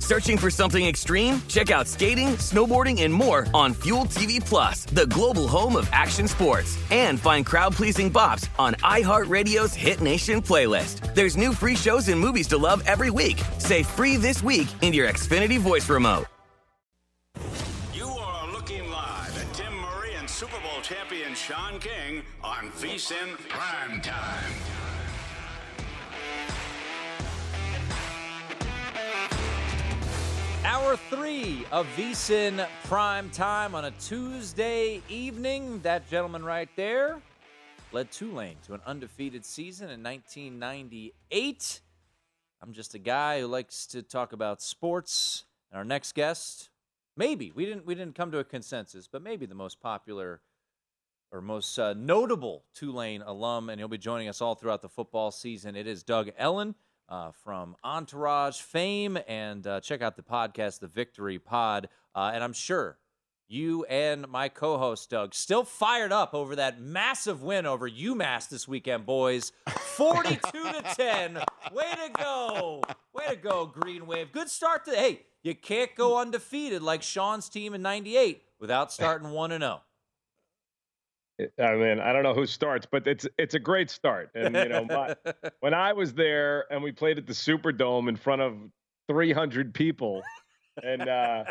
Searching for something extreme? Check out skating, snowboarding, and more on Fuel TV Plus, the global home of action sports. And find crowd-pleasing bops on iHeartRadio's Hit Nation playlist. There's new free shows and movies to love every week. Say free this week in your Xfinity voice remote. You are looking live at Tim Murray and Super Bowl champion Sean King on VSIN Prime Hour three of VSIN Prime Time on a Tuesday evening. That gentleman right there led Tulane to an undefeated season in 1998. I'm just a guy who likes to talk about sports. And our next guest, maybe we didn't we didn't come to a consensus, but maybe the most popular or most uh, notable Tulane alum, and he'll be joining us all throughout the football season. It is Doug Ellin uh, from Entourage fame, and uh, check out the podcast, The Victory Pod. Uh, and I'm sure you and my co-host Doug still fired up over that massive win over UMass this weekend, boys. 42 to 10. Way to go. Way to go, Green Wave. Good start to Hey, you can't go undefeated like Sean's team in 98 without starting 1 and 0. I mean, I don't know who starts, but it's it's a great start. And you know, my, when I was there and we played at the Superdome in front of 300 people, and uh,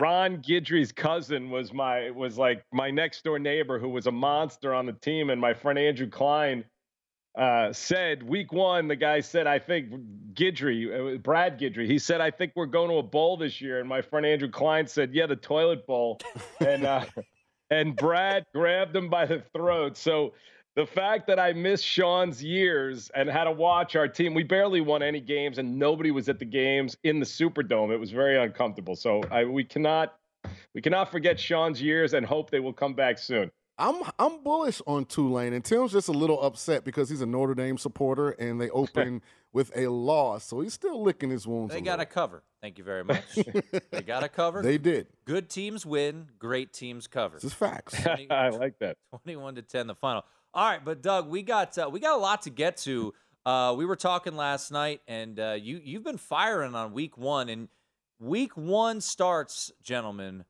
Ron Guidry's cousin was my was like my next door neighbor who was a monster on the team, and my friend Andrew Klein uh, said week one, the guy said, I think Guidry, uh, Brad Guidry, he said, I think we're going to a bowl this year. And my friend Andrew Klein said, yeah, the toilet bowl. and, uh, and Brad grabbed him by the throat. So the fact that I missed Sean's years and had to watch our team, we barely won any games and nobody was at the games in the Superdome. It was very uncomfortable. So I, we cannot, we cannot forget Sean's years and hope they will come back soon. I'm I'm bullish on Tulane, and Tim's just a little upset because he's a Notre Dame supporter, and they open with a loss, so he's still licking his wounds. They got a cover. Thank you very much. they got a cover. They did. Good teams win. Great teams cover. This is facts. 20, I like that. Twenty-one to ten, the final. All right, but Doug, we got uh, we got a lot to get to. Uh, we were talking last night, and uh, you you've been firing on week one, and week one starts, gentlemen,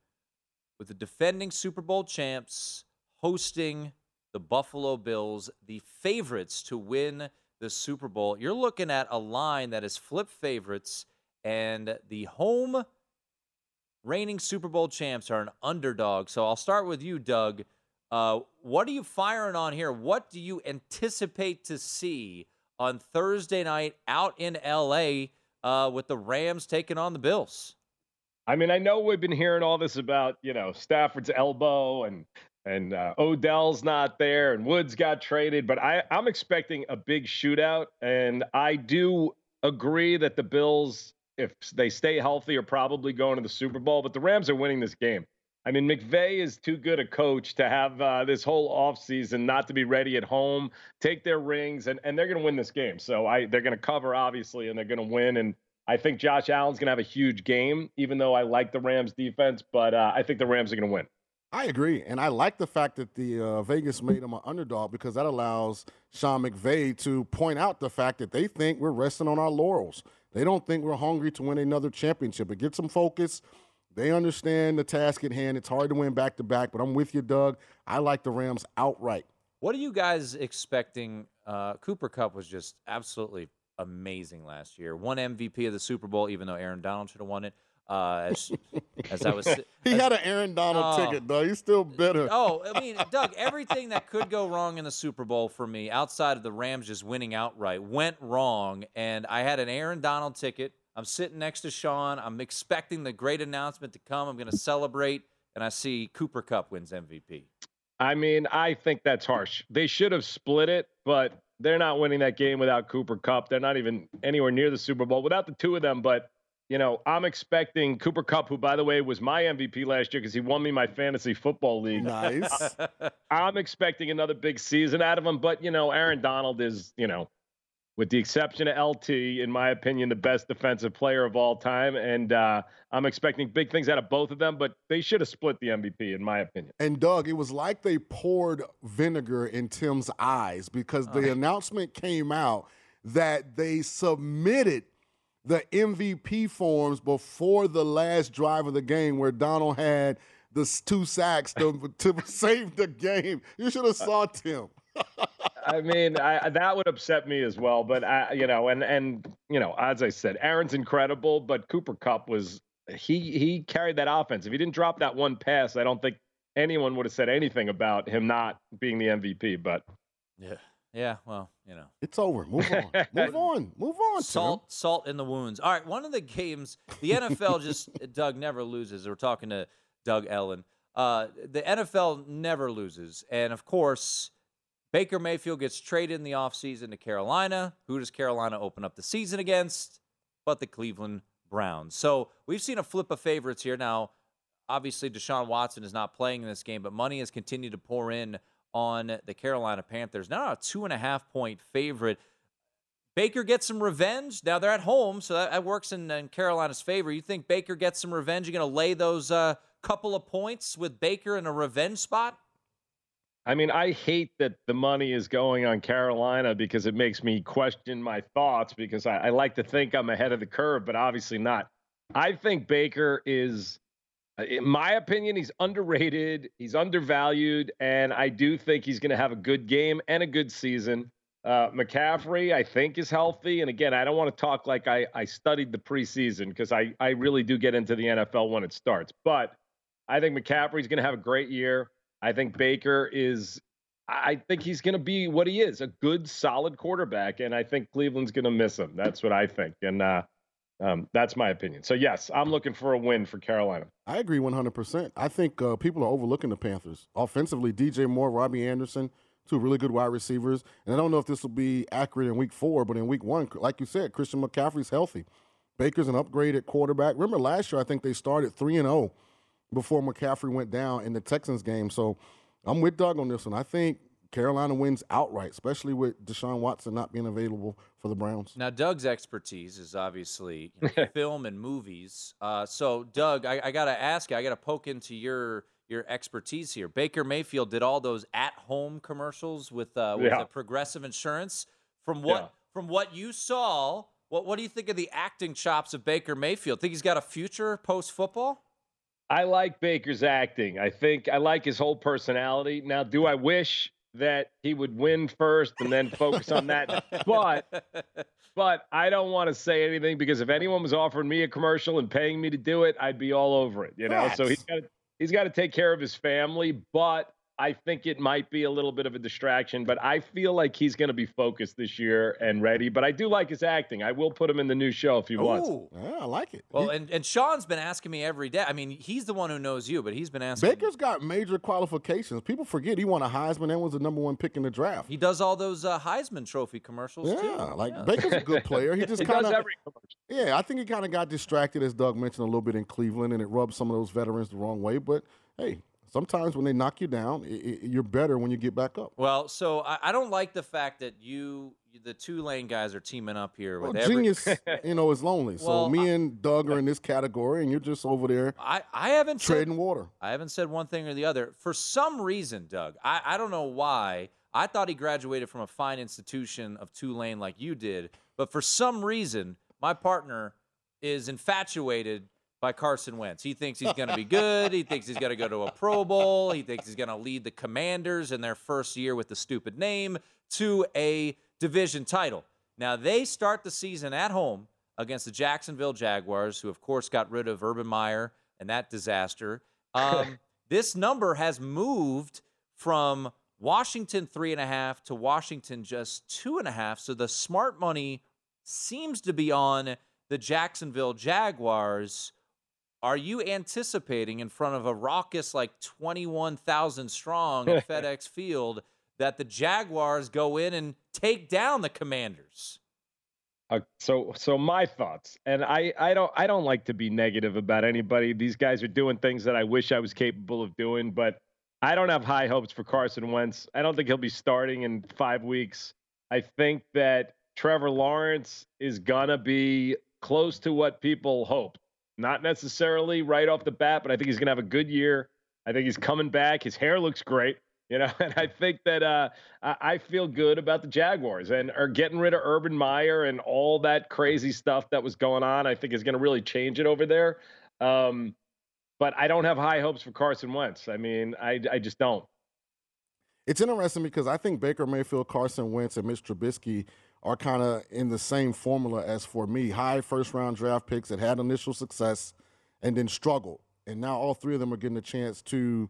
with the defending Super Bowl champs hosting the Buffalo Bills, the favorites to win the Super Bowl. You're looking at a line that is flip favorites, and the home reigning Super Bowl champs are an underdog. So I'll start with you, Doug. Uh, what are you firing on here? What do you anticipate to see on Thursday night out in LA uh, with the Rams taking on the Bills? I mean, I know we've been hearing all this about, you know, Stafford's elbow and and uh, Odell's not there, and Woods got traded. But I, I'm expecting a big shootout, and I do agree that the Bills, if they stay healthy, are probably going to the Super Bowl, but the Rams are winning this game. I mean, McVay is too good a coach to have uh, this whole offseason not to be ready at home, take their rings, and, and they're going to win this game. So I they're going to cover, obviously, and they're going to win. And I think Josh Allen's going to have a huge game, even though I like the Rams defense, but uh, I think the Rams are going to win. I agree, and I like the fact that the uh, Vegas made him an underdog because that allows Sean McVay to point out the fact that they think we're resting on our laurels. They don't think we're hungry to win another championship. It gets them focused. They understand the task at hand. It's hard to win back to back, but I'm with you, Doug. I like the Rams outright. What are you guys expecting? Uh, Cooper Kupp was just absolutely amazing last year. Won MVP of the Super Bowl, even though Aaron Donald should have won it. Uh, as, as I was, he as, had an Aaron Donald Oh. ticket, though. He's still bitter. Oh, I mean, Doug, everything that could go wrong in the Super Bowl for me, outside of the Rams just winning outright, went wrong. And I had an Aaron Donald ticket. I'm sitting next to Sean. I'm expecting the great announcement to come. I'm going to celebrate, and I see Cooper Kupp wins MVP. I mean, I think that's harsh. They should have split it, but they're not winning that game without Cooper Kupp. They're not even anywhere near the Super Bowl without the two of them. But you know, I'm expecting Cooper Kupp, who by the way was my MVP last year because he won me my fantasy football league. Nice. I'm expecting another big season out of him. But you know, Aaron Donald is, you know, with the exception of LT, in my opinion, the best defensive player of all time. And uh, I'm expecting big things out of both of them. But they should have split the MVP, in my opinion. And Doug, it was like they poured vinegar in Tim's eyes because the announcement came out that they submitted the MVP forms before the last drive of the game where Donald had the two sacks to, to save the game. You should have saw Tim. I mean, I, that would upset me as well. But I, you know, and and you know, as I said, Aaron's incredible, but Cooper Kupp was he he carried that offense. If he didn't drop that one pass, I don't think anyone would have said anything about him not being the MVP. But Yeah. Yeah, well, you know. It's over. Move on. Move on. Move on. Tim. Salt, salt in the wounds. All right, one of the games, the NFL just, Doug never loses. We're talking to Doug Ellin. Uh, the NFL never loses. And of course, Baker Mayfield gets traded in the offseason to Carolina. Who does Carolina open up the season against? But the Cleveland Browns. So we've seen a flip of favorites here. Now, obviously, Deshaun Watson is not playing in this game, but money has continued to pour in on the Carolina Panthers. Now, a two and a half point favorite. Baker gets some revenge. Now they're at home, so that, that works in, in Carolina's favor. You think Baker gets some revenge? You're going to lay those uh, couple of points with Baker in a revenge spot? I mean, I hate that the money is going on Carolina because it makes me question my thoughts because I, I like to think I'm ahead of the curve, but obviously not. I think Baker is, in my opinion, he's underrated, he's undervalued, and I do think he's going to have a good game and a good season. Uh, McCaffrey, I think, is healthy. And again, I don't want to talk like I, I studied the preseason because I, I really do get into the NFL when it starts. But I think McCaffrey's going to have a great year. I think Baker is, I think he's going to be what he is a good, solid quarterback. And I think Cleveland's going to miss him. That's what I think. And uh, um, that's my opinion. So, yes, I'm looking for a win for Carolina. I agree 100%. I think uh, people are overlooking the Panthers. Offensively, DJ Moore, Robbie Anderson, two really good wide receivers. And I don't know if this will be accurate in week four, but in week one, like you said, Christian McCaffrey's healthy. Baker's an upgraded quarterback. Remember last year, I think they started 3 and 0 before McCaffrey went down in the Texans game. So I'm with Doug on this one. I think Carolina wins outright, especially with Deshaun Watson not being available for the Browns. Now, Doug's expertise is obviously you know, film and movies. Uh, so, Doug, I, I got to ask you, I got to poke into your your expertise here. Baker Mayfield did all those at-home commercials with uh, with Yeah. the Progressive Insurance. From what Yeah. from what you saw, what what do you think of the acting chops of Baker Mayfield? Think he's got a future post football? I like Baker's acting. I think I like his whole personality. Now, do I wish that he would win first and then focus on that? But but I don't want to say anything because if anyone was offering me a commercial and paying me to do it, I'd be all over it. You know, so he's got he's got to take care of his family. But I think it might be a little bit of a distraction, but I feel like he's going to be focused this year and ready. But I do like his acting. I will put him in the new show if he wants. Ooh. Yeah, I like it. Well, and, and Sean's been asking me every day. I mean, he's the one who knows you, but he's been asking. Baker's got major qualifications. People forget he won a Heisman and was the number one pick in the draft. He does all those uh, Heisman Trophy commercials too. Yeah, like Yeah. Baker's a good player. He just kind of. Yeah, I think he kind of got distracted, as Doug mentioned, a little bit in Cleveland, and it rubbed some of those veterans the wrong way. But hey, sometimes when they knock you down, i i you're better when you get back up. Well, so I, I don't like the fact that you, the Tulane guys, are teaming up here with Well, every. genius, you know, is lonely. So Well, me I- and Doug are in this category, and you're just over there I, I haven't said, trading water. I haven't said one thing or the other. For some reason, Doug, I, I don't know why. I thought he graduated from a fine institution of Tulane like you did, but for some reason, my partner is infatuated by Carson Wentz. He thinks he's going to be good. He thinks he's going to go to a Pro Bowl. He thinks he's going to lead the Commanders in their first year with the stupid name to a division title. Now, they start the season at home against the Jacksonville Jaguars, who, of course, got rid of Urban Meyer and that disaster. Um, this number has moved from Washington three and a half to Washington just two and a half. So the smart money seems to be on the Jacksonville Jaguars. Are you anticipating in front of a raucous, like 21,000 strong at FedEx Field, that the Jaguars go in and take down the Commanders? Uh, so so my thoughts and I, I don't I don't like to be negative about anybody. These guys are doing things that I wish I was capable of doing, but I don't have high hopes for Carson Wentz. I don't think he'll be starting in five weeks. I think that Trevor Lawrence is gonna be close to what people hope. Not necessarily right off the bat, but I think he's gonna have a good year. I think he's coming back. His hair looks great. You know, and I think that uh, I I feel good about the Jaguars and are getting rid of Urban Meyer and all that crazy stuff that was going on. I think is going to really change it over there. Um, but I don't have high hopes for Carson Wentz. I mean, I I just don't. It's interesting because I think Baker Mayfield, Carson Wentz, and Mitch Trubisky are kind of in the same formula as for me. High first round draft picks that had initial success and then struggled. And now all three of them are getting a chance to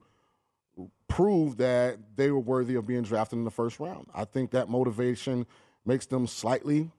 prove that they were worthy of being drafted in the first round. I think that motivation makes them slightly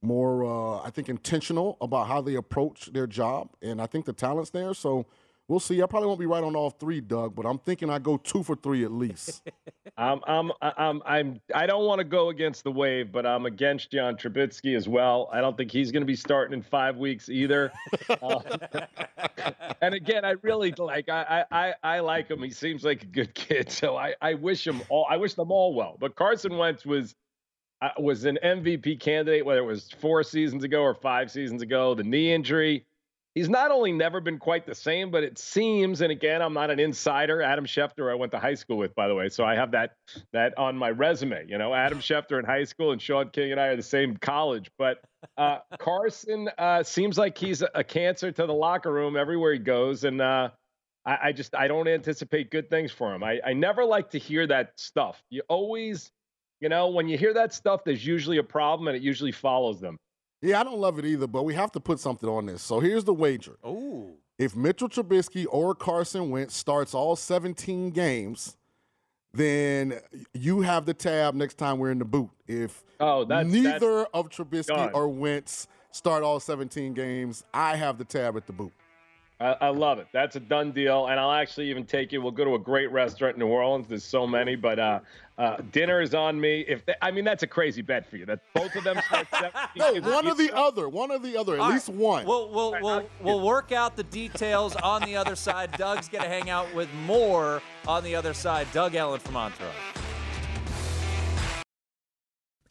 more, uh, I think, intentional about how they approach their job. And I think the talent's there. So we'll see. I probably won't be right on all three, Doug, but I'm thinking I go two for three at least. I'm I'm I'm I'm I don't want to go against the wave, but I'm against John Trubisky as well. I don't think he's going to be starting in five weeks either. Uh, and again, I really like I, I I like him. He seems like a good kid, so I I wish him all I wish them all well. But Carson Wentz was uh, was an MVP candidate, whether it was four seasons ago or five seasons ago. The knee injury. He's not only never been quite the same, but it seems, and again, I'm not an insider. Adam Schefter, I went to high school with, by the way, so I have that that on my resume. You know, Adam Schefter in high school, and Sean King and I are the same college. But uh, Carson uh, seems like he's a cancer to the locker room everywhere he goes, and uh, I, I just I don't anticipate good things for him. I, I never like to hear that stuff. You always, you know, when you hear that stuff, there's usually a problem, and it usually follows them. Yeah, I don't love it either, but we have to put something on this. So here's the wager. Ooh. If Mitchell Trubisky or Carson Wentz starts all 17 games, then you have the tab next time we're in the boot. If oh, that's, neither that's of Trubisky done. or Wentz start all 17 games, I have the tab at the boot. I, I love it. That's a done deal, and I'll actually even take you. We'll go to a great restaurant in New Orleans. There's so many, but uh, uh, dinner is on me. If they, I mean, that's a crazy bet for you. That both of them start No, one or the each. other. One or the other. At All right. least one. We'll we'll we'll, we'll work out the details on the other side. Doug's gonna hang out with more on the other side. Doug Ellin from Entourage.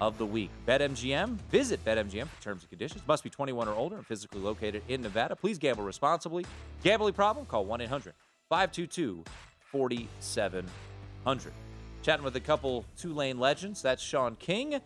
of the week. BetMGM. Visit BetMGM for terms and conditions. Must be 21 or older and physically located in Nevada. Please gamble responsibly. Gambling problem? Call 1 800 522 4700. Chatting with a couple Tulane legends. That's Sean King.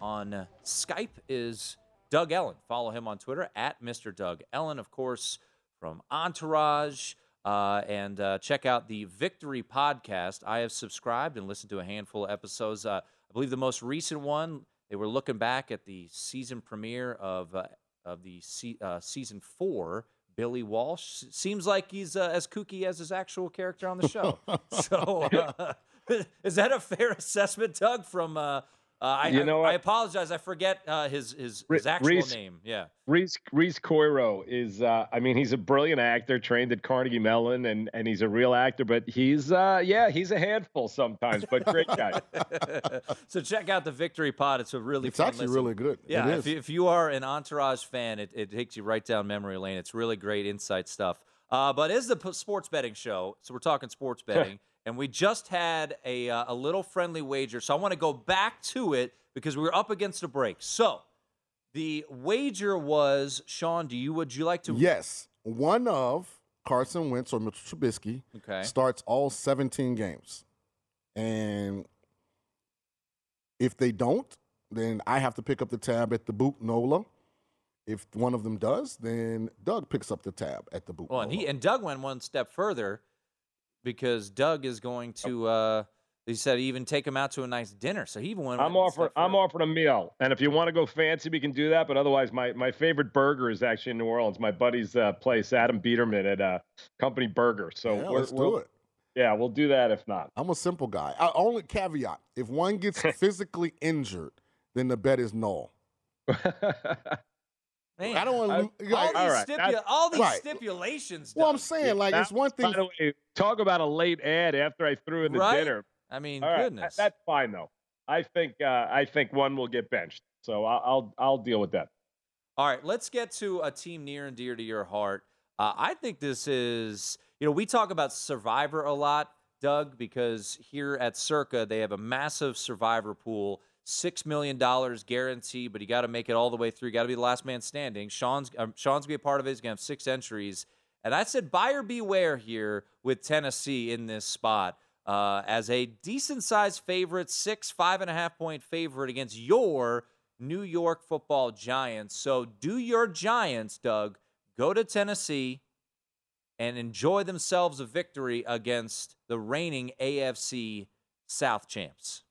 On Skype is Doug Ellin. Follow him on Twitter at Mr. Doug Ellin, of course, from Entourage. Uh, and uh, check out the Victory podcast. I have subscribed and listened to a handful of episodes. Uh, I believe the most recent one, they were looking back at the season premiere of uh, of the se- uh, season four. Billy Walsh seems like he's uh, as kooky as his actual character on the show. so, uh, is that a fair assessment, Doug? From uh, I, You know I, I apologize, I forget uh, his his, his actual Rhys- name. Yeah. Rhys Rhys Coiro is uh, I mean he's a brilliant actor trained at Carnegie Mellon and and he's a real actor but he's uh, yeah he's a handful sometimes but great guy. so check out the Victory Pod. It's a really It's fun actually listen. really good. Yeah, is. If, you, if you are an Entourage fan, it, it takes you right down memory lane. It's really great insight stuff. Uh, but it's the sports betting show, so we're talking sports betting, and we just had a uh, a little friendly wager. So I want to go back to it because we were up against a break. So the wager was Sean. Do you would you like to? Yes, one of Carson Wentz or Mitchell Trubisky Okay. starts all 17 games, and if they don't, then I have to pick up the tab at the boot Nola. If one of them does, then Doug picks up the tab at the boot. Well, and he and Doug went one step further because Doug is going to. Uh, he said even take him out to a nice dinner. So he even went. I'm offering I'm offering a meal and if you want to go fancy we can do that but otherwise my my favorite burger is actually in New Orleans my buddy's uh, place Adam Biderman at uh, Company Burger so Yeah, we're- let's do we'll- it. Yeah, we'll do that if not. I'm a simple guy. I, only caveat: if one gets physically injured, then the bet is null. Man, I don't want all to. these, Like, stipu- all these Right. stipulations. Well, I'm saying like it's one thing. By the way, talk about a late ad after I threw in the Right? dinner. I mean, All right, goodness. that- that's fine though. I think uh, I think one will get benched, so I'll I'll, I'll deal with that. All right, let's get to a team near and dear to your heart. Uh, I think this is, you know, we talk about Survivor a lot, Doug, because here at Circa they have a massive Survivor pool, six million dollars guaranteed, but you got to make it all the way through. Got to be the last man standing. Sean's um, Sean's gonna be a part of it. He's gonna have six entries, and I said buyer beware here with Tennessee in this spot. Uh, as a decent sized favorite, six, five and a half point favorite against your New York football Giants. So do your Giants, Doug, go to Tennessee and enjoy themselves a victory against the reigning AFC South champs.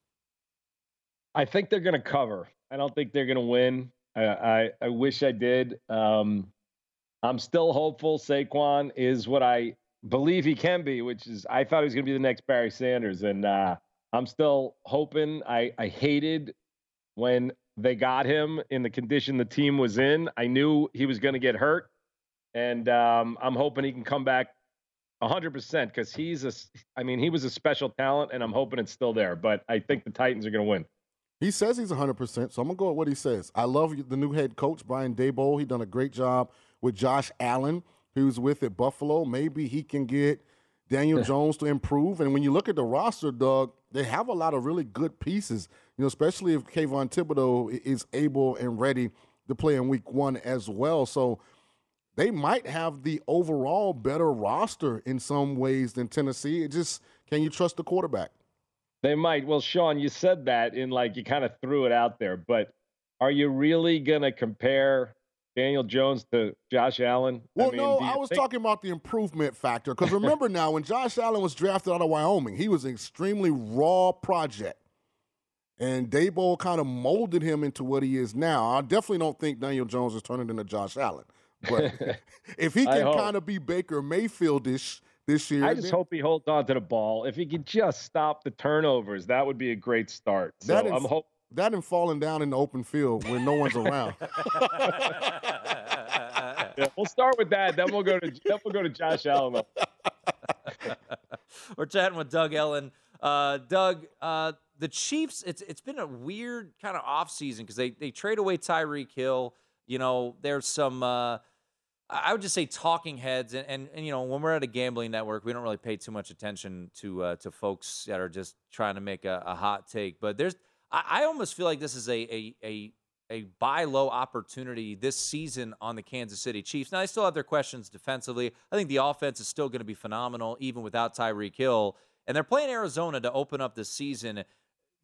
I think they're going to cover. I don't think they're going to win. I, I, I wish I did. Um, I'm still hopeful. Saquon is what I believe he can be, which is I thought he was going to be the next Barry Sanders, and uh, I'm still hoping. I, I hated when they got him in the condition the team was in. I knew he was going to get hurt, and um, I'm hoping he can come back 100% because he's a. I mean, he was a special talent, and I'm hoping it's still there. But I think the Titans are going to win. He says he's 100%, so I'm going to go with what he says. I love the new head coach, Brian Daboll. He done a great job with Josh Allen, who's with at Buffalo. Maybe he can get Daniel Jones to improve. And when you look at the roster, Doug, they have a lot of really good pieces, you know, especially if Kayvon Thibodeaux is able and ready to play in week one as well. So they might have the overall better roster in some ways than Tennessee. It just, can you trust the quarterback? They might. Well, Sean, you said that in like you kind of threw it out there, but are you really going to compare Daniel Jones to Josh Allen? Well, mean, no, I was think- talking about the improvement factor. Because remember now, when Josh Allen was drafted out of Wyoming, he was an extremely raw project. And Daboll kind of molded him into what he is now. I definitely don't think Daniel Jones is turning into Josh Allen. But if he can kind of be Baker Mayfield-ish this year, I just hope he holds on to the ball. If he could just stop the turnovers, that would be a great start. So That is- I'm hope that and falling down in the open field when no one's around. yeah, we'll start with that. Then we'll go to then we'll go to Josh Allen. We're chatting with Doug Ellin. Uh, Doug, uh, the Chiefs. It's it's been a weird kind of off season because they they trade away Tyreek Hill. You know, there's some. Uh, I would just say talking heads, and, and, and you know when we're at a gambling network, we don't really pay too much attention to uh, to folks that are just trying to make a, a hot take. But there's, I, I, almost feel like this is a a a, a buy low opportunity this season on the Kansas City Chiefs. Now they still have their questions defensively. I think the offense is still going to be phenomenal even without Tyreek Hill, and they're playing Arizona to open up the season.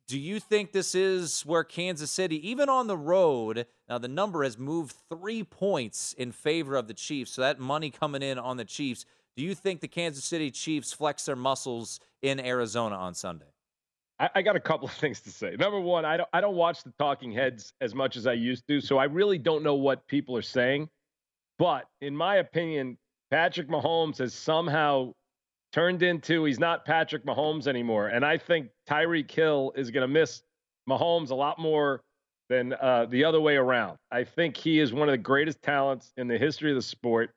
Do you think this is where Kansas City, even on the road, now the number has moved three points in favor of the Chiefs, so that money coming in on the Chiefs. Do you think the Kansas City Chiefs flex their muscles in Arizona on Sunday? I, I got a couple of things to say. Number one, I don't I don't watch the talking heads as much as I used to, so I really don't know what people are saying. But in my opinion, Patrick Mahomes has somehow turned into he's not Patrick Mahomes anymore. And I think Tyreek Hill is going to miss Mahomes a lot more than uh, the other way around. I think he is one of the greatest talents in the history of the sport.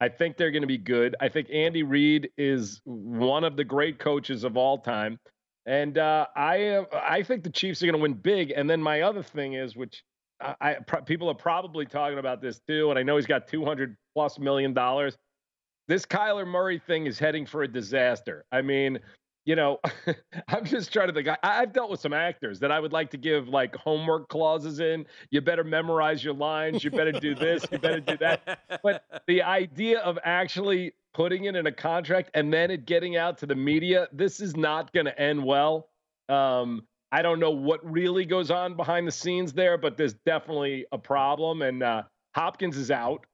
I think they're going to be good. I think Andy Reid is one of the great coaches of all time. And uh, I I think the Chiefs are going to win big. And then my other thing is, which I, I, people are probably talking about this too, and I know he's got 200 plus million dollars this Kyler Murray thing is heading for a disaster. I mean, you know, I'm just trying to think. I, have dealt with some actors that I would like to give like homework clauses in. You better memorize your lines. You better do this. You better do that. But the idea of actually putting it in a contract and then it getting out to the media, this is not going to end well. Um, I don't know what really goes on behind the scenes there, but there's definitely a problem. And uh, Hopkins is out,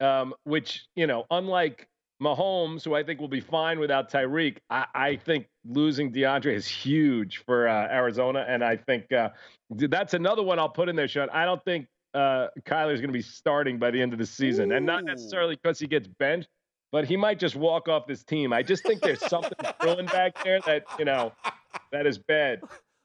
um, which, you know, unlike Mahomes, who I think will be fine without Tyreek, I, I think losing DeAndre is huge for uh, Arizona, and I think uh, that's another one I'll put in there, Sean. I don't think uh, Kyler's going to be starting by the end of the season, Ooh. and not necessarily because he gets benched, but he might just walk off this team. I just think there's something brewing back there that you know that is bad.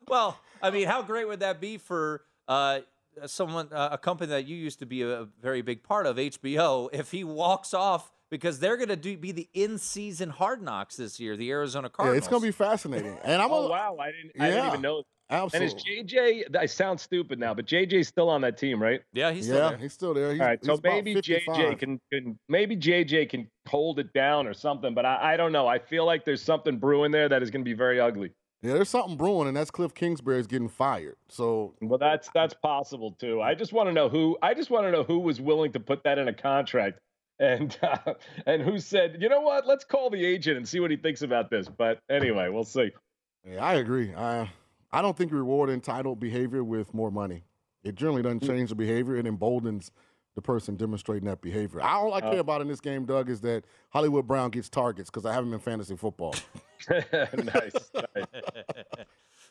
Well, I mean, how great would that be for? Uh, someone, uh, a company that you used to be a very big part of, HBO, if he walks off because they're going to be the in-season hard knocks this year, the Arizona Cardinals. Yeah, it's going to be fascinating. And I'm oh a, wow, I didn't, yeah, I didn't even know. Absolutely. And is JJ? I sound stupid now, but JJ's still on that team, right? Yeah, he's still yeah, there. he's still there. He's, All right, so maybe JJ can, can maybe JJ can hold it down or something, but I, I don't know. I feel like there's something brewing there that is going to be very ugly. Yeah, there's something brewing, and that's Cliff Kingsbury is getting fired. So, well, that's that's possible too. I just want to know who. I just want to know who was willing to put that in a contract and uh, and who said, you know what? Let's call the agent and see what he thinks about this. But anyway, we'll see. Yeah, I agree. I I don't think you reward entitled behavior with more money. It generally doesn't mm. change the behavior. It emboldens the person demonstrating that behavior. All I care uh, about in this game, Doug, is that Hollywood Brown gets targets because I haven't been fantasy football. nice. nice.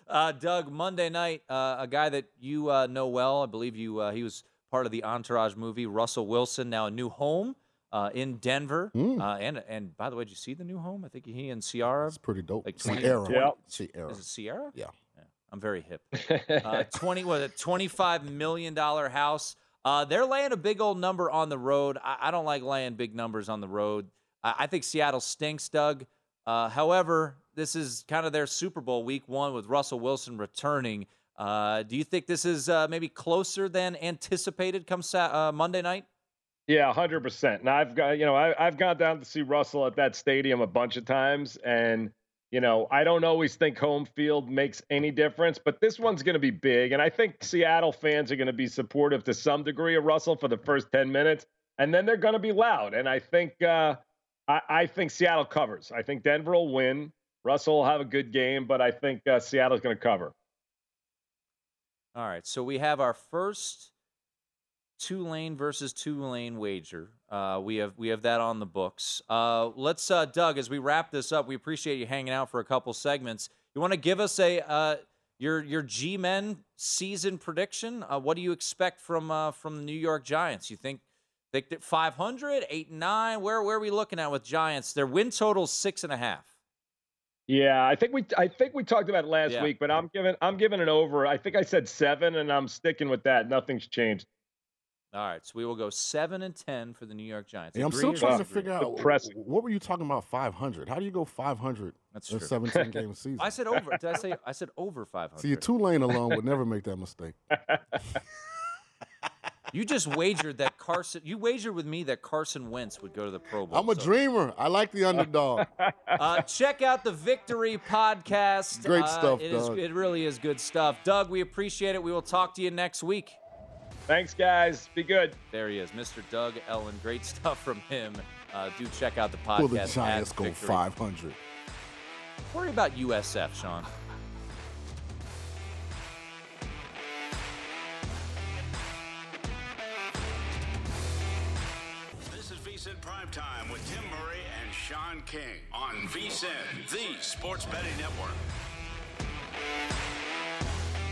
Uh, Doug, Monday night, uh, a guy that you uh, know well, I believe you. Uh, he was part of the Entourage movie. Russell Wilson, now a new home uh, in Denver. Mm. Uh, and and by the way, did you see the new home? I think he and Ciara. It's pretty dope. Like 20, Ciara. 20, yeah. Ciara. Is it Ciara? Yeah. yeah. I'm very hip. uh, Twenty what a twenty five million dollar house. Uh, they're laying a big old number on the road. I, I don't like laying big numbers on the road. I, I think Seattle stinks, Doug. Uh, however, this is kind of their Super Bowl week one with Russell Wilson returning. Uh, do you think this is uh, maybe closer than anticipated come sa- uh, Monday night? Yeah, hundred percent. And I've got you know I, I've gone down to see Russell at that stadium a bunch of times, and you know I don't always think home field makes any difference, but this one's going to be big, and I think Seattle fans are going to be supportive to some degree of Russell for the first ten minutes, and then they're going to be loud. And I think uh, I, I, think Seattle covers. I think Denver will win. Russell will have a good game, but I think uh, Seattle's going to cover. All right, so we have our first Tulane versus Tulane wager. Uh, we have we have that on the books. Uh, let's, uh, Doug, as we wrap this up, we appreciate you hanging out for a couple segments. You want to give us a uh, your your G Men season prediction? Uh, what do you expect from uh, from the New York Giants? You think think that 500, 8 and 9? Where where are we looking at with Giants? Their win total is six and a half. Yeah, I think we I think we talked about it last Yeah. week, but I'm giving I'm giving it over. I think I said seven, and I'm sticking with that. Nothing's changed. All right, so we will go seven and ten for the New York Giants. Hey, I'm still trying to figure out Depressing. what were you talking about 500? How do you go 500 in a true. 17 game season? I said over. Did I say? I said over five hundred? See, hundred. Tulane alone would never make that mistake. You just wagered that Carson. You wagered with me that Carson Wentz would go to the Pro Bowl. I'm a so- dreamer. I like the underdog. Uh, check out the Victory podcast. Great Uh, stuff, it is- Doug. it really is good stuff. Doug, we appreciate it. We will talk to you next week. Thanks, guys. Be good. There he is, Mr. Doug Ellin. Great stuff from him. Uh, do check out the podcast. Will podcast. the Giants go 500? Worry about USF, Sean. This is VSIN Primetime with Tim Murray and Sean King on VSIN, the sports betting network.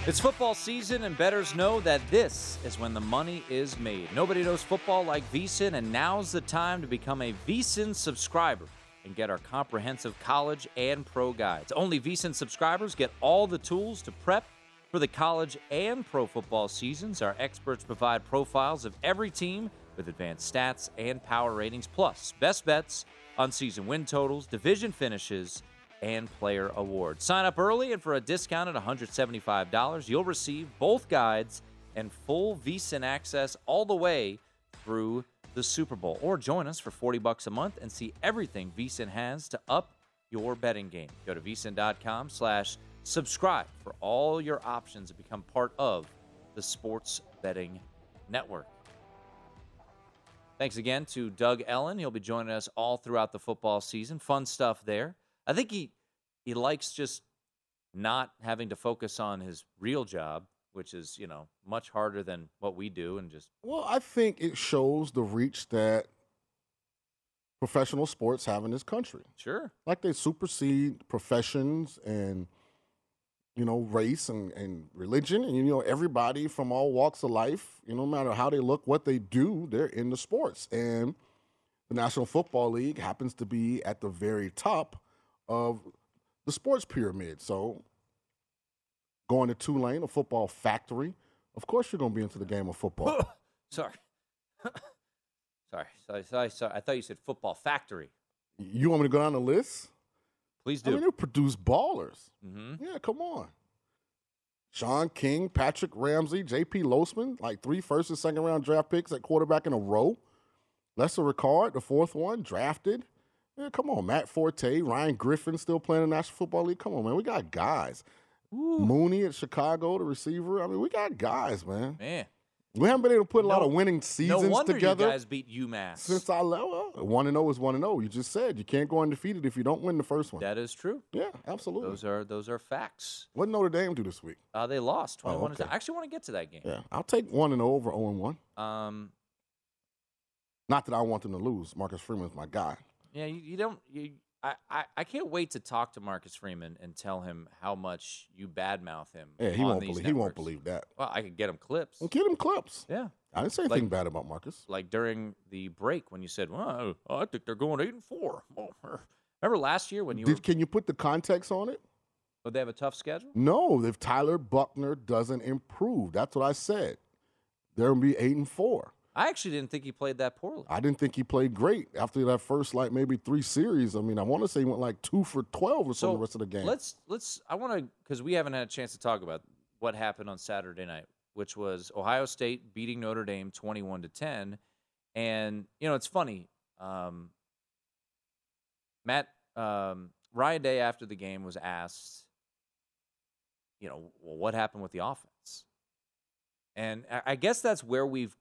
It's football season, and bettors know that this is when the money is made. Nobody knows football like VSIN, and now's the time to become a VSIN subscriber and get our comprehensive college and pro guides. Only VSIN subscribers get all the tools to prep for the college and pro football seasons. Our experts provide profiles of every team with advanced stats and power ratings, plus best bets on season win totals, division finishes, and player awards. Sign up early, and for a discount at $175, you'll receive both guides and full VSIN access all the way through the Super Bowl. Or join us for 40 bucks a month and see everything VSIN has to up your betting game. Go to vsin.com slash subscribe for all your options to become part of the Sports Betting Network. Thanks again to Doug Ellin. He'll be joining us all throughout the football season. Fun stuff there. I think he he likes just not having to focus on his real job, which is, you know, much harder than what we do and just Well, I think it shows the reach that professional sports have in this country. Sure. Like they supersede professions and you know, race and, and religion and you know, everybody from all walks of life, you know, no matter how they look, what they do, they're in the sports. And the National Football League happens to be at the very top of the sports pyramid. So going to Tulane, a football factory, of course you're gonna be into the game of football. sorry. sorry. Sorry, sorry, sorry. I thought you said football factory. You want me to go down the list? Please do. I mean, they produce ballers. Mm-hmm. Yeah, come on. Sean King, Patrick Ramsey, J.P. Losman, like three first and second round draft picks at quarterback in a row. Lester Ricard, the fourth one, drafted. Yeah, come on. Matt Forte, Ryan Griffin still playing in the National Football League. Come on, man. We got guys. Mooney at Chicago, the receiver. I mean, we got guys, man. Man. We haven't been able to put a lot of winning seasons no wonder together. you guys beat UMass. Since I left, one and zero is one and zero. You just said you can't go undefeated if you don't win the first one. That is true. Yeah, absolutely. Those are those are facts. What did Notre Dame do this week? Uh, they lost Oh, 21 to okay. I actually want to get to that game. Yeah, I'll take one and over zero and one. Um, Not that I want them to lose. Marcus Freeman's my guy. Yeah, you, you don't. You, I, I, I can't wait to talk to Marcus Freeman and tell him how much you badmouth him. Yeah, he on won't believe. He won't believe that. Well, I could get him clips. Well, get him clips. Yeah. I didn't say Like- anything bad about Marcus. Like during the break when you said, "Well, I think they're going eight and four. Oh, Remember last year when you Did, were? can you put the context on it? Oh, they have a tough schedule. No, if Tyler Buchner doesn't improve, that's what I said. There will be eight and four. I actually didn't think he played that poorly. I didn't think he played great after that first like maybe three series. I mean, I want to say he went like two for twelve or So something the rest of the game. Let's let's. I want to because we haven't had a chance to talk about what happened on Saturday night, which was Ohio State beating Notre Dame twenty-one to ten, and you know it's funny. Um, Matt um, Ryan Day after the game was asked, you know, well, what happened with the offense, and I- I guess that's where we've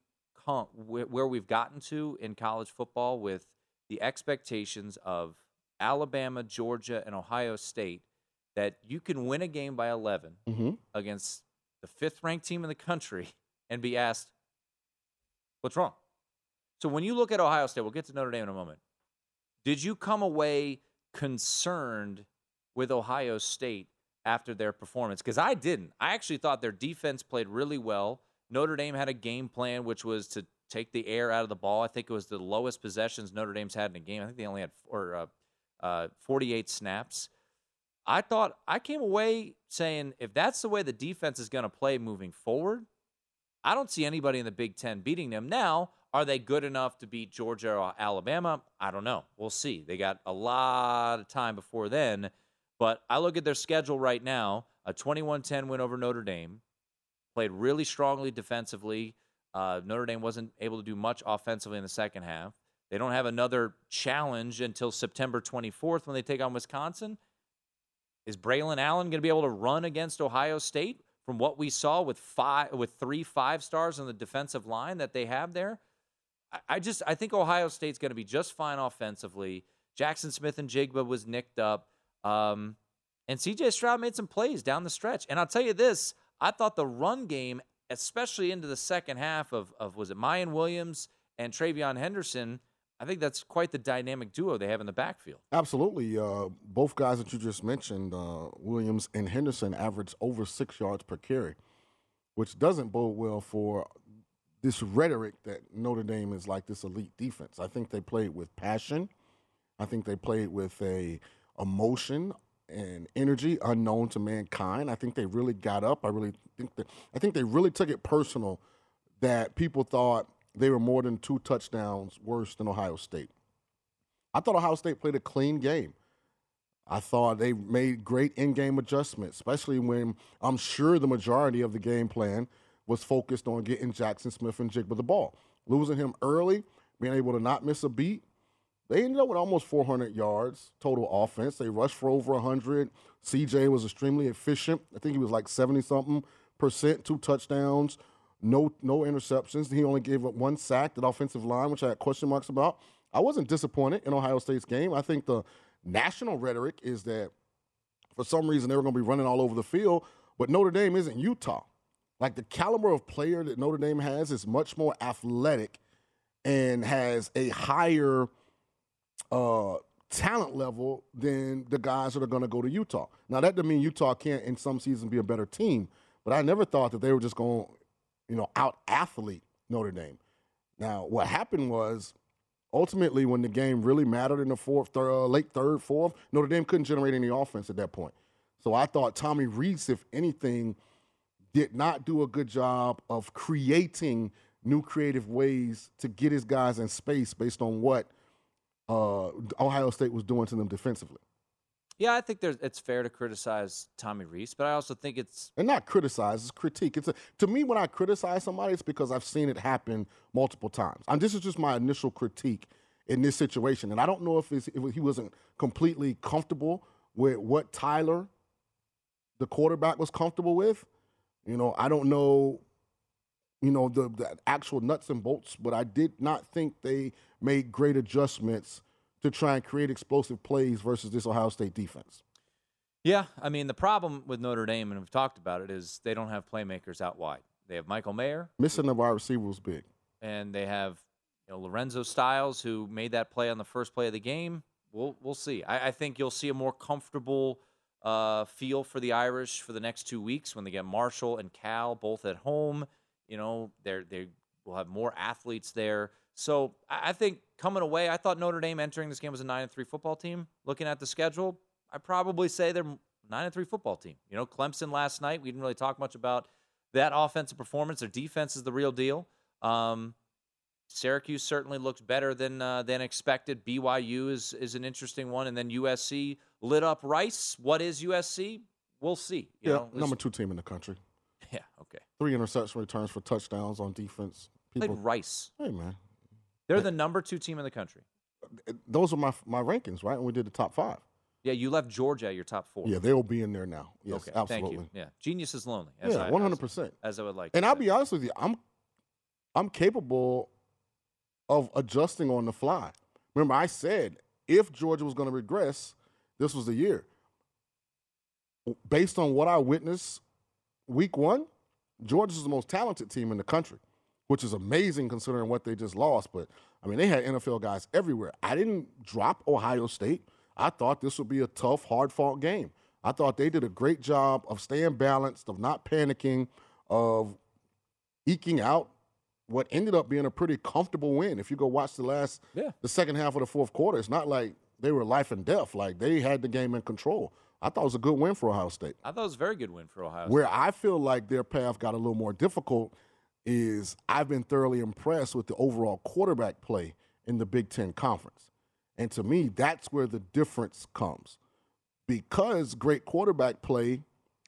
come, where where we've gotten to in college football with the expectations of Alabama, Georgia, and Ohio State that you can win a game by 11 Mhm. against the fifth ranked team in the country and be asked, what's wrong? So when you look at Ohio State, we'll get to Notre Dame in a moment. Did you come away concerned with Ohio State after their performance? Because I didn't. I actually thought their defense played really well. Notre Dame had a game plan, which was to take the air out of the ball. I think it was the lowest possessions Notre Dame's had in a game. I think they only had or uh, uh, 48 snaps. I thought I came away saying if that's the way the defense is going to play moving forward, I don't see anybody in the Big Ten beating them. Now, are they good enough to beat Georgia or Alabama? I don't know. We'll see. They got a lot of time before then. But I look at their schedule right now a 21 10 win over Notre Dame, played really strongly defensively. Uh, Notre Dame wasn't able to do much offensively in the second half. They don't have another challenge until September 24th when they take on Wisconsin. Is Braelon Allen going to be able to run against Ohio State from what we saw with five with three five stars on the defensive line that they have there? I, I just I think Ohio State's going to be just fine offensively. Jackson Smith-Njigba was nicked up. Um, and CJ Stroud made some plays down the stretch. And I'll tell you this, I thought the run game, especially into the second half of, of was it Miyan Williams and TreVeyon Henderson, I think that's quite the dynamic duo they have in the backfield. Absolutely. Uh, both guys that you just mentioned, uh, Williams and Henderson, averaged over six yards per carry, which doesn't bode well for this rhetoric that Notre Dame is like this elite defense. I think they played with passion. I think they played with a emotion and energy unknown to mankind. I think they really got up. I really think that I think they really took it personal that people thought they were more than two touchdowns worse than Ohio State. I thought Ohio State played a clean game. I thought they made great in-game adjustments, especially when I'm sure the majority of the game plan was focused on getting Jackson Smith-Njigba the ball. Losing him early, being able to not miss a beat, they ended up with almost 400 yards total offense. They rushed for over 100. CJ was extremely efficient. I think he was like 70 something percent, two touchdowns, no no interceptions. He only gave up one sack at offensive line, which I had question marks about. I wasn't disappointed in Ohio State's game. I think the national rhetoric is that for some reason they were going to be running all over the field, but Notre Dame isn't Utah. Like the caliber of player that Notre Dame has is much more athletic and has a higher – uh, talent level than the guys that are going to go to Utah. Now that doesn't mean Utah can't in some seasons be a better team, but I never thought that they were just going, you know, out athlete Notre Dame. Now what happened was ultimately when the game really mattered in the fourth, third, uh, late third, fourth, Notre Dame couldn't generate any offense at that point. So I thought Tommy Rees, if anything, did not do a good job of creating new creative ways to get his guys in space based on what uh, Ohio State was doing to them defensively. Yeah, I think there's, it's fair to criticize Tommy Rees, but I also think it's and not criticize, it's critique. It's a, to me when I criticize somebody, it's because I've seen it happen multiple times. And this is just my initial critique in this situation, and I don't know if, if he wasn't completely comfortable with what Tyler, the quarterback, was comfortable with. You know, I don't know you know, the, the actual nuts and bolts, but I did not think they made great adjustments to try and create explosive plays versus this Ohio State defense. Yeah, I mean the problem with Notre Dame, and we've talked about it, is they don't have playmakers out wide. They have Michael Mayer missing the wide receiver was big, and they have you know Lorenzo Styles who made that play on the first play of the game. We'll we'll see. I, I think you'll see a more comfortable uh, feel for the Irish for the next two weeks when they get Marshall and Cal both at home. You know, they're they will have more athletes there. So I think coming away, I thought Notre Dame entering this game was a nine and three football team. Looking at the schedule, I probably say they're nine and three football team. You know, Clemson last night, we didn't really talk much about that offensive performance. Their defense is the real deal. Um, Syracuse certainly looked better than uh, than expected. BYU is is an interesting one, and then USC lit up Rice. What is USC? We'll see. yeah, know, number two team in the country. Yeah. Okay. Three interception returns for touchdowns on defense. People, Played Rice. Hey man. They're the number two team in the country. Those are my my rankings, right? And we did the top five. Yeah, you left Georgia at your top four. Yeah, they'll be in there now. Yes, okay, absolutely. Thank you. Yeah, genius is lonely. yeah, one hundred percent. As I would like. And I'll be honest with you, I'm I'm capable of adjusting on the fly. Remember, I said if Georgia was going to regress, this was the year. Based on what I witnessed week one, Georgia's is the most talented team in the country, which is amazing considering what they just lost. But I mean, they had NFL guys everywhere. I didn't drop Ohio State. I thought this would be a tough, hard fought game. I thought they did a great job of staying balanced, of not panicking, of eking out what ended up being a pretty comfortable win. If you go watch the last, yeah. the second half of the fourth quarter, it's not like they were life and death. Like they had the game in control. I thought it was a good win for Ohio State. I thought it was a very good win for Ohio State. Where I feel like their path got a little more difficult is I've been thoroughly impressed with the overall quarterback play in the Big Ten Conference. And to me, that's where the difference comes. Because great quarterback play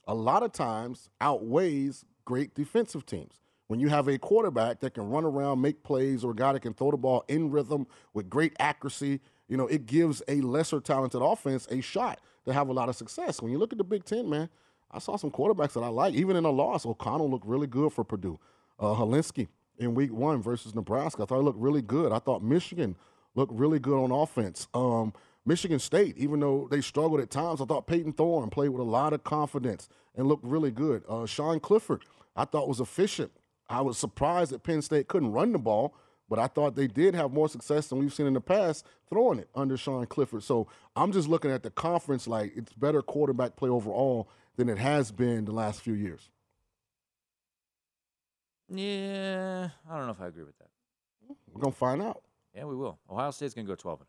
a lot of times outweighs great defensive teams. When you have a quarterback that can run around, make plays, or a guy that can throw the ball in rhythm with great accuracy, you know, it gives a lesser talented offense a shot to have a lot of success. When you look at the Big Ten, man, I saw some quarterbacks that I like. Even in a loss, O'Connell looked really good for Purdue. Uh, Hilinski in week one versus Nebraska, I thought he looked really good. I thought Michigan looked really good on offense. Um, Michigan State, even though they struggled at times, I thought Payton Thorne played with a lot of confidence and looked really good. Uh, Sean Clifford, I thought was efficient. I was surprised that Penn State couldn't run the ball, but I thought they did have more success than we've seen in the past throwing it under Sean Clifford. So I'm just looking at the conference like it's better quarterback play overall than it has been the last few years. Yeah, I don't know if I agree with that. We're gonna find out. Yeah, we will. Ohio State's going to go 12 and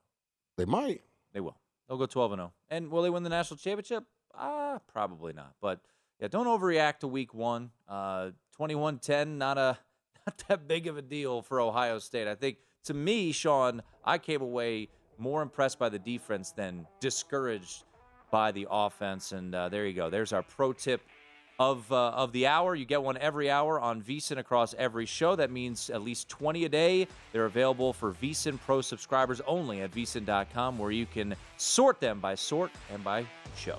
They might. They will. They'll go 12 and 0. And will they win the national championship? Ah, probably not. But yeah, don't overreact to week 1. Uh 21-10 not a not that big of a deal for Ohio State. I think to me, Sean, I came away more impressed by the defense than discouraged by the offense and uh, there you go. There's our pro tip of uh, of the hour. You get one every hour on VSIN across every show. That means at least 20 a day. They're available for VSIN Pro subscribers only at VSIN.com, where you can sort them by sort and by show.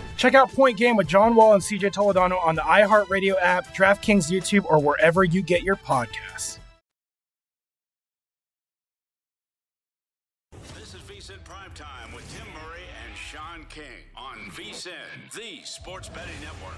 Check out Point Game with John Wall and CJ Toledano on the iHeartRadio app, DraftKings YouTube, or wherever you get your podcasts. This is VSIN Primetime with Tim Murray and Sean King on VSIN, the sports betting network.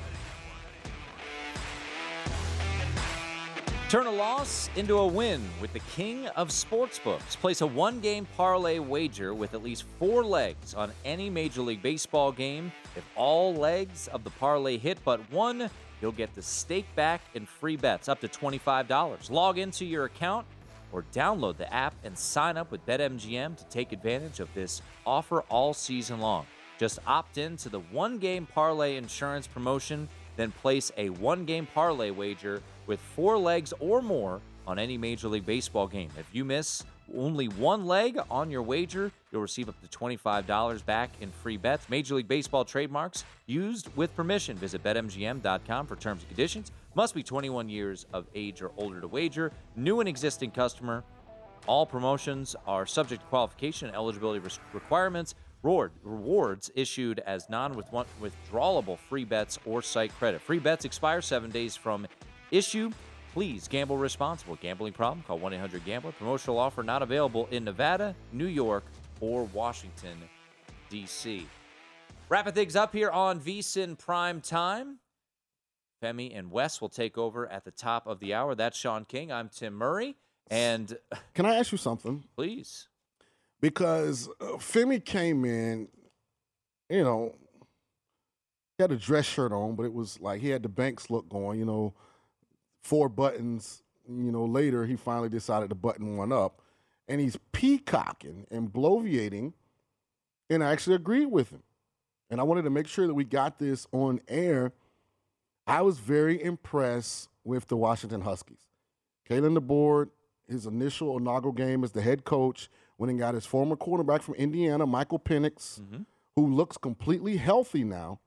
Turn a loss into a win with the king of sportsbooks. Place a one game parlay wager with at least four legs on any Major League Baseball game. If all legs of the parlay hit but one, you'll get the stake back and free bets up to $25. Log into your account or download the app and sign up with BetMGM to take advantage of this offer all season long. Just opt in to the one game parlay insurance promotion, then place a one game parlay wager with four legs or more on any Major League Baseball game. If you miss only one leg on your wager, you'll receive up to $25 back in free bets. Major League Baseball trademarks used with permission. Visit betmgm.com for terms and conditions. Must be 21 years of age or older to wager. New and existing customer. All promotions are subject to qualification and eligibility requirements. Reward, rewards issued as non-withdrawable free bets or site credit. Free bets expire seven days from issue. Please gamble responsible. Gambling problem? Call 1-800-GAMBLER. Promotional offer not available in Nevada, New York, or Washington, D.C. Wrapping things up here on VSIN Prime Time. Femi and Wes will take over at the top of the hour. That's Sean King. I'm Tim Murray. And Can I ask you something? please. Because uh, Femi came in, you know, he had a dress shirt on, but it was like he had the Banks look going, you know, four buttons. You know, later he finally decided to button one up, and he's peacocking and bloviating, and I actually agreed with him. And I wanted to make sure that we got this on air. I was very impressed with the Washington Huskies. Kalen DeBoer, his initial inaugural game as the head coach, when he got his former quarterback from Indiana, Michael Penix, mm-hmm. who looks completely healthy now,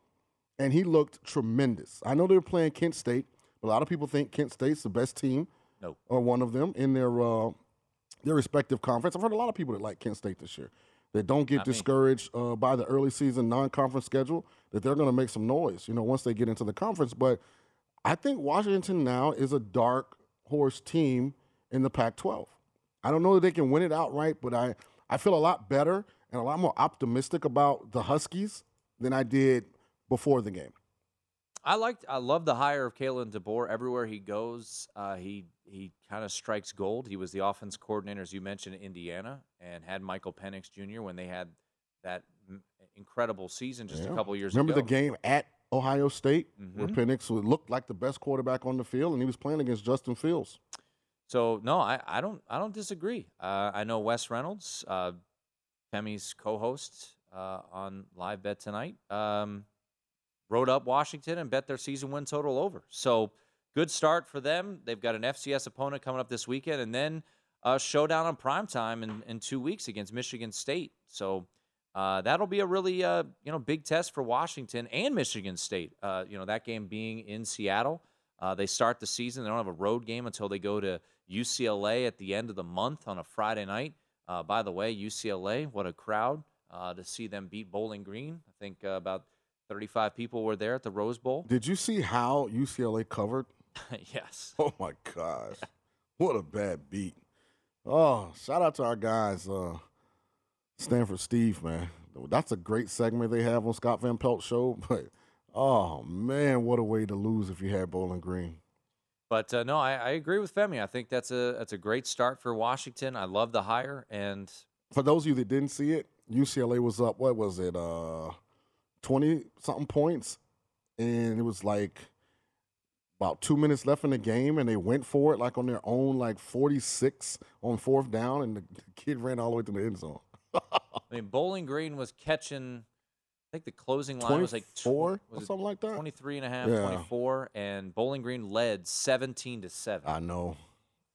and he looked tremendous. I know they were playing Kent State, but a lot of people think Kent State's the best team, Nope. or one of them in their uh, their respective conference. I've heard a lot of people that like Kent State this year. That don't get Not discouraged uh, by the early season non-conference schedule. That they're going to make some noise, you know, once they get into the conference. But I think Washington now is a dark horse team in the Pac-12. I don't know that they can win it outright, but I, I feel a lot better and a lot more optimistic about the Huskies than I did before the game. I liked, I love the hire of Kalen DeBoer. Everywhere he goes, uh, he he kind of strikes gold. He was the offense coordinator, as you mentioned, in Indiana, and had Michael Penix Jr. when they had that mm, incredible season just Yeah. a couple years Remember ago. Remember the game at Ohio State, where Mhm. Penix looked like the best quarterback on the field, and he was playing against Justin Fields. So no, I, I don't I don't disagree. Uh, I know Wes Reynolds, uh, Femi's co-host uh, on Live Bet tonight, um, wrote up Washington and bet their season win total over. So good start for them. They've got an FCS opponent coming up this weekend, and then a showdown on prime time in, in two weeks against Michigan State. So uh, that'll be a really uh, you know big test for Washington and Michigan State. Uh, you know that game being in Seattle. Uh, they start the season. They don't have a road game until they go to UCLA at the end of the month on a Friday night. Uh, by the way, UCLA, what a crowd uh, to see them beat Bowling Green. I think about 35 people were there at the Rose Bowl. Did you see how UCLA covered? yes. Oh my gosh, what a bad beat! Oh, shout out to our guys, uh, Stanford Steve, man. That's a great segment they have on Scott Van Pelt show. But oh man, what a way to lose if you had Bowling Green. But uh, no, I, I agree with Femi. I think that's a that's a great start for Washington. I love the hire, and For those of you that didn't see it, UCLA was up. What was it? Uh, twenty something points, and it was like about two minutes left in the game, and they went for it like on their own, like forty six on fourth down, and the kid ran all the way to the end zone. I mean, Bowling Green was catching. I think the closing line was like 24 or something like that. 23 and a half, Yeah. 24, and Bowling Green led 17 to 7. I know.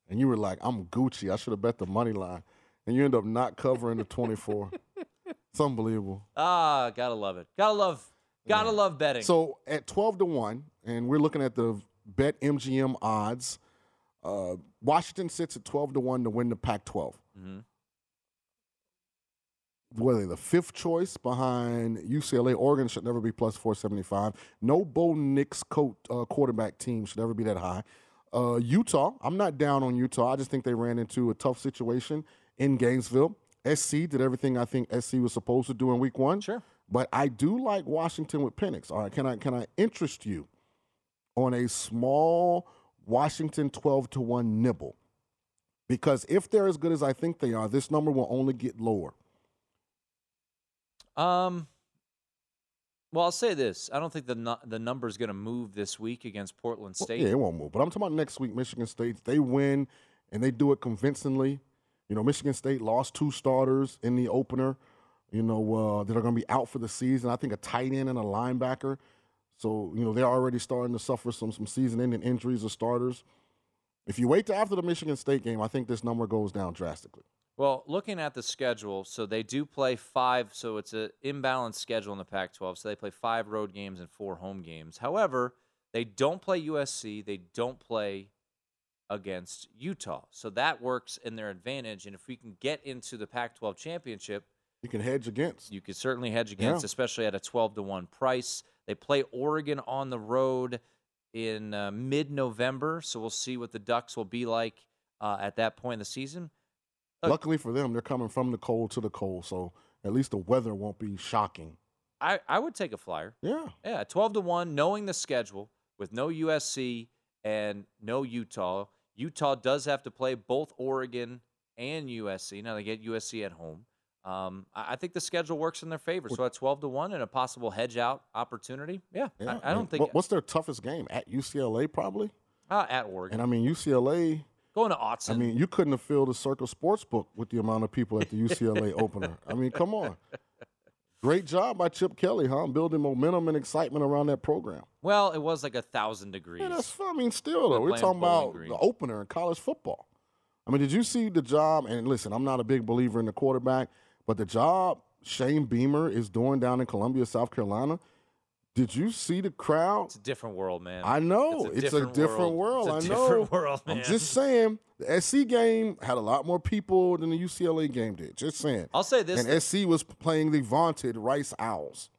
And you were like, I'm Gucci. I should have bet the money line. And you end up not covering the 24. it's unbelievable. Ah, gotta love it. Gotta love, gotta love betting. So at 12 to 1, and we're looking at the Bet MGM odds, uh, Washington sits at 12 to 1 to win the Pac 12. Mm-hmm. Are they, the fifth choice behind UCLA? Oregon should never be plus 475. No Bo Nix coat, uh, quarterback team should ever be that high. Uh, Utah, I'm not down on Utah. I just think they ran into a tough situation in Gainesville. SC did everything I think SC was supposed to do in week one. Sure. But I do like Washington with Penix. All right, can I can I interest you on a small Washington 12 to 1 nibble? Because if they're as good as I think they are, this number will only get lower. Um, well, I'll say this: I don't think the nu- the number is going to move this week against Portland Well, State. yeah, it won't move. But I'm talking about next week, Michigan State. They win and they do it convincingly. You know, Michigan State lost two starters in the opener. You know uh, that are going to be out for the season. I think a tight end and a linebacker. So you know they're already starting to suffer some some season-ending injuries of starters. If you wait till after the Michigan State game, I think this number goes down drastically. Well, looking at the schedule, so they do play five. So it's an imbalanced schedule in the Pac-12. So they play five road games and four home games. However, they don't play USC. They don't play against Utah. So that works in their advantage. And if we can get into the Pac-12 championship, You can hedge against. you can certainly hedge against, Yeah. especially at a 12 to 1 price. They play Oregon on the road in uh, mid November. So we'll see what the Ducks will be like uh, at that point in the season. Look- Luckily for them, they're coming from the cold to the cold, so at least the weather won't be shocking. I, I would take a flyer. Yeah. Yeah, 12 to 1, knowing the schedule with no USC and no Utah. Utah does have to play both Oregon and USC. Now they get USC at home. Um, I I think the schedule works in their favor. So at 12 to 1 and a possible hedge out opportunity, yeah, Yeah, I, I don't think what's their toughest game at UCLA probably. uh, at Oregon. And I mean UCLA. Going to Autzen. I mean, you couldn't have filled a Circle Sportsbook with the amount of people at the UCLA opener. I mean, come on. Great job by Chip Kelly, huh? Building momentum and excitement around that program. Well, it was like a thousand degrees. Yeah, that's. I mean, still though, we're talking about Green. the opener in college football. I mean, did you see the job? And listen, I'm not a big believer in the quarterback, but the job Shane Beamer is doing down in Columbia, South Carolina. Did you see the crowd? It's a different world, man. I know It's a it's a different different world. world. It's a I know. different world, I'm just saying the SC game had a lot more people than the UCLA game did. Just saying. I'll say this, And SC was playing the vaunted Rice Owls.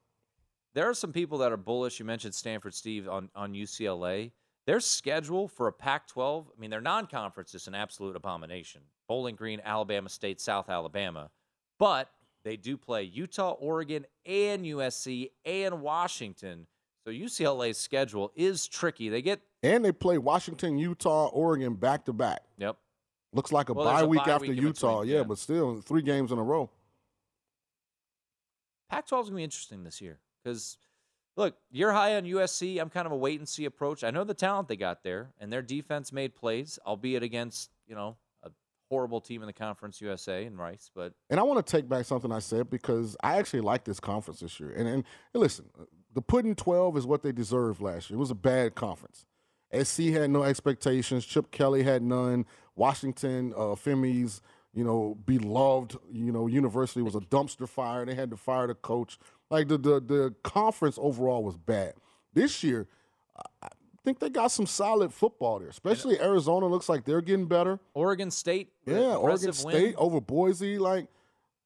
There are some people that are bullish. You mentioned Stanford Steve on, on UCLA. Their schedule for a Pac 12, I mean, their non conference is an absolute abomination. Bowling Green, Alabama State, South Alabama. But they do play Utah, Oregon, and USC and Washington. So UCLA's schedule is tricky. They get, And they play Washington, Utah, Oregon back to back. yep. Looks like a Well, bye week bye after week Utah. between, yeah, yeah. but still three games in a row. Pac 12 is going to be interesting this year because look, you're high on USC. I'm kind of a wait and see approach. I know the talent they got there, and their defense made plays, albeit against you know horrible team in the conference, USA and Rice. But And I want to take back something I said because I actually like this conference this year. And, and, listen, the pudding 12 is what they deserved last year. It was a bad conference. SC had no expectations. Chip Kelly had none. Washington, uh, Femi's, you know, beloved, you know, university was a dumpster fire. They had to fire the coach. Like the the, the conference overall was bad. This year, I think they got some solid football there. Especially Arizona looks like they're getting better. Oregon State, Yeah, Oregon impressive win. State over Boise. Like,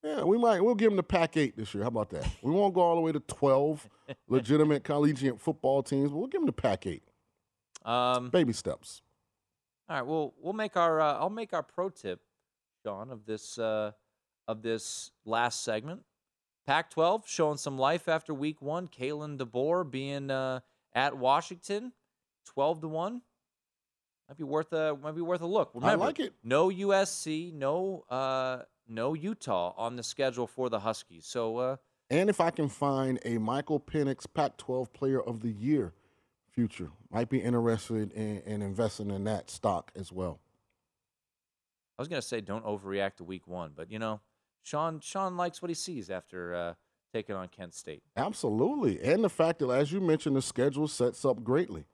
yeah, we might we'll give them the Pac eight this year. How about that? We won't go all the way to twelve legitimate collegiate football teams, but we'll give them the Pac eight. Um, Baby steps. All right, well, we'll make our uh, I'll make our pro tip, Sean, of this uh, of this last segment. Pac-12 showing some life after Week One. Kalen DeBoer being uh, at Washington, twelve to one. Might be worth a might be worth a look. I like it. No USC, no uh, no Utah on the schedule for the Huskies. So uh, And if I can find a Michael Penix Pac-12 Player of the Year future, might be interested in, in investing in that stock as well. I was gonna say don't overreact to Week One, but you know, Sean Sean likes what he sees after uh, taking on Kent State. Absolutely, and the fact that, as you mentioned, the schedule sets up greatly.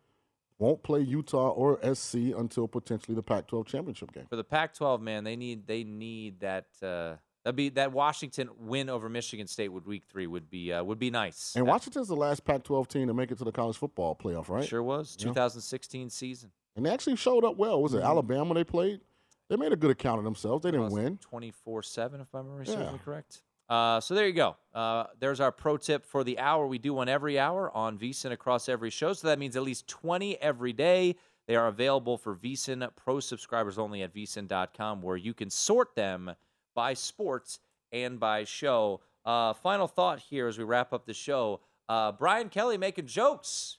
Won't play Utah or SC until potentially the Pac-12 championship game. For the Pac-12, man, they need they need that uh, that be that Washington win over Michigan State would Week Three would be uh, would be nice. And Washington's the last Pac-12 team to make it to the college football playoff, right? Sure was Yeah. 2016 season. And they actually showed up well. Was it Mhm. Alabama they played? They made a good account of themselves. They didn't win. 24 7, if my memory serves me correct. Uh, so there you go. Uh, there's our pro tip for the hour. We do one every hour on VSIN across every show. So that means at least 20 every day. They are available for VSIN Pro subscribers only at VSIN.com, where you can sort them by sports and by show. Uh, final thought here as we wrap up the show uh, Brian Kelly making jokes.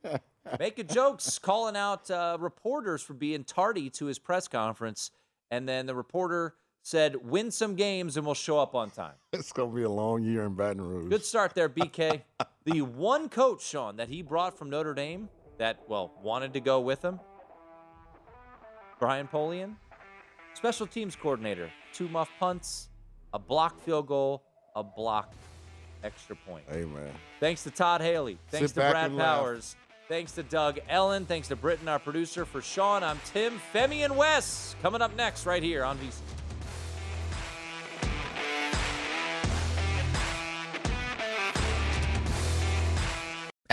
making jokes, calling out uh, reporters for being tardy to his press conference. And then the reporter said, win some games and we'll show up on time. It's going to be a long year in Baton Rouge. Good start there, BK. the one coach, Sean, that he brought from Notre Dame that, well, wanted to go with him, Brian Polian, special teams coordinator, two muff punts, a block field goal, a block extra point. Hey, man. Thanks to Todd Haley. Thanks Sit to Brad. Powers. Thanks to Doug Ellin. Thanks to Britton, our producer. For Sean, I'm Tim, Femi, and Wes. Coming up next, right here on VC.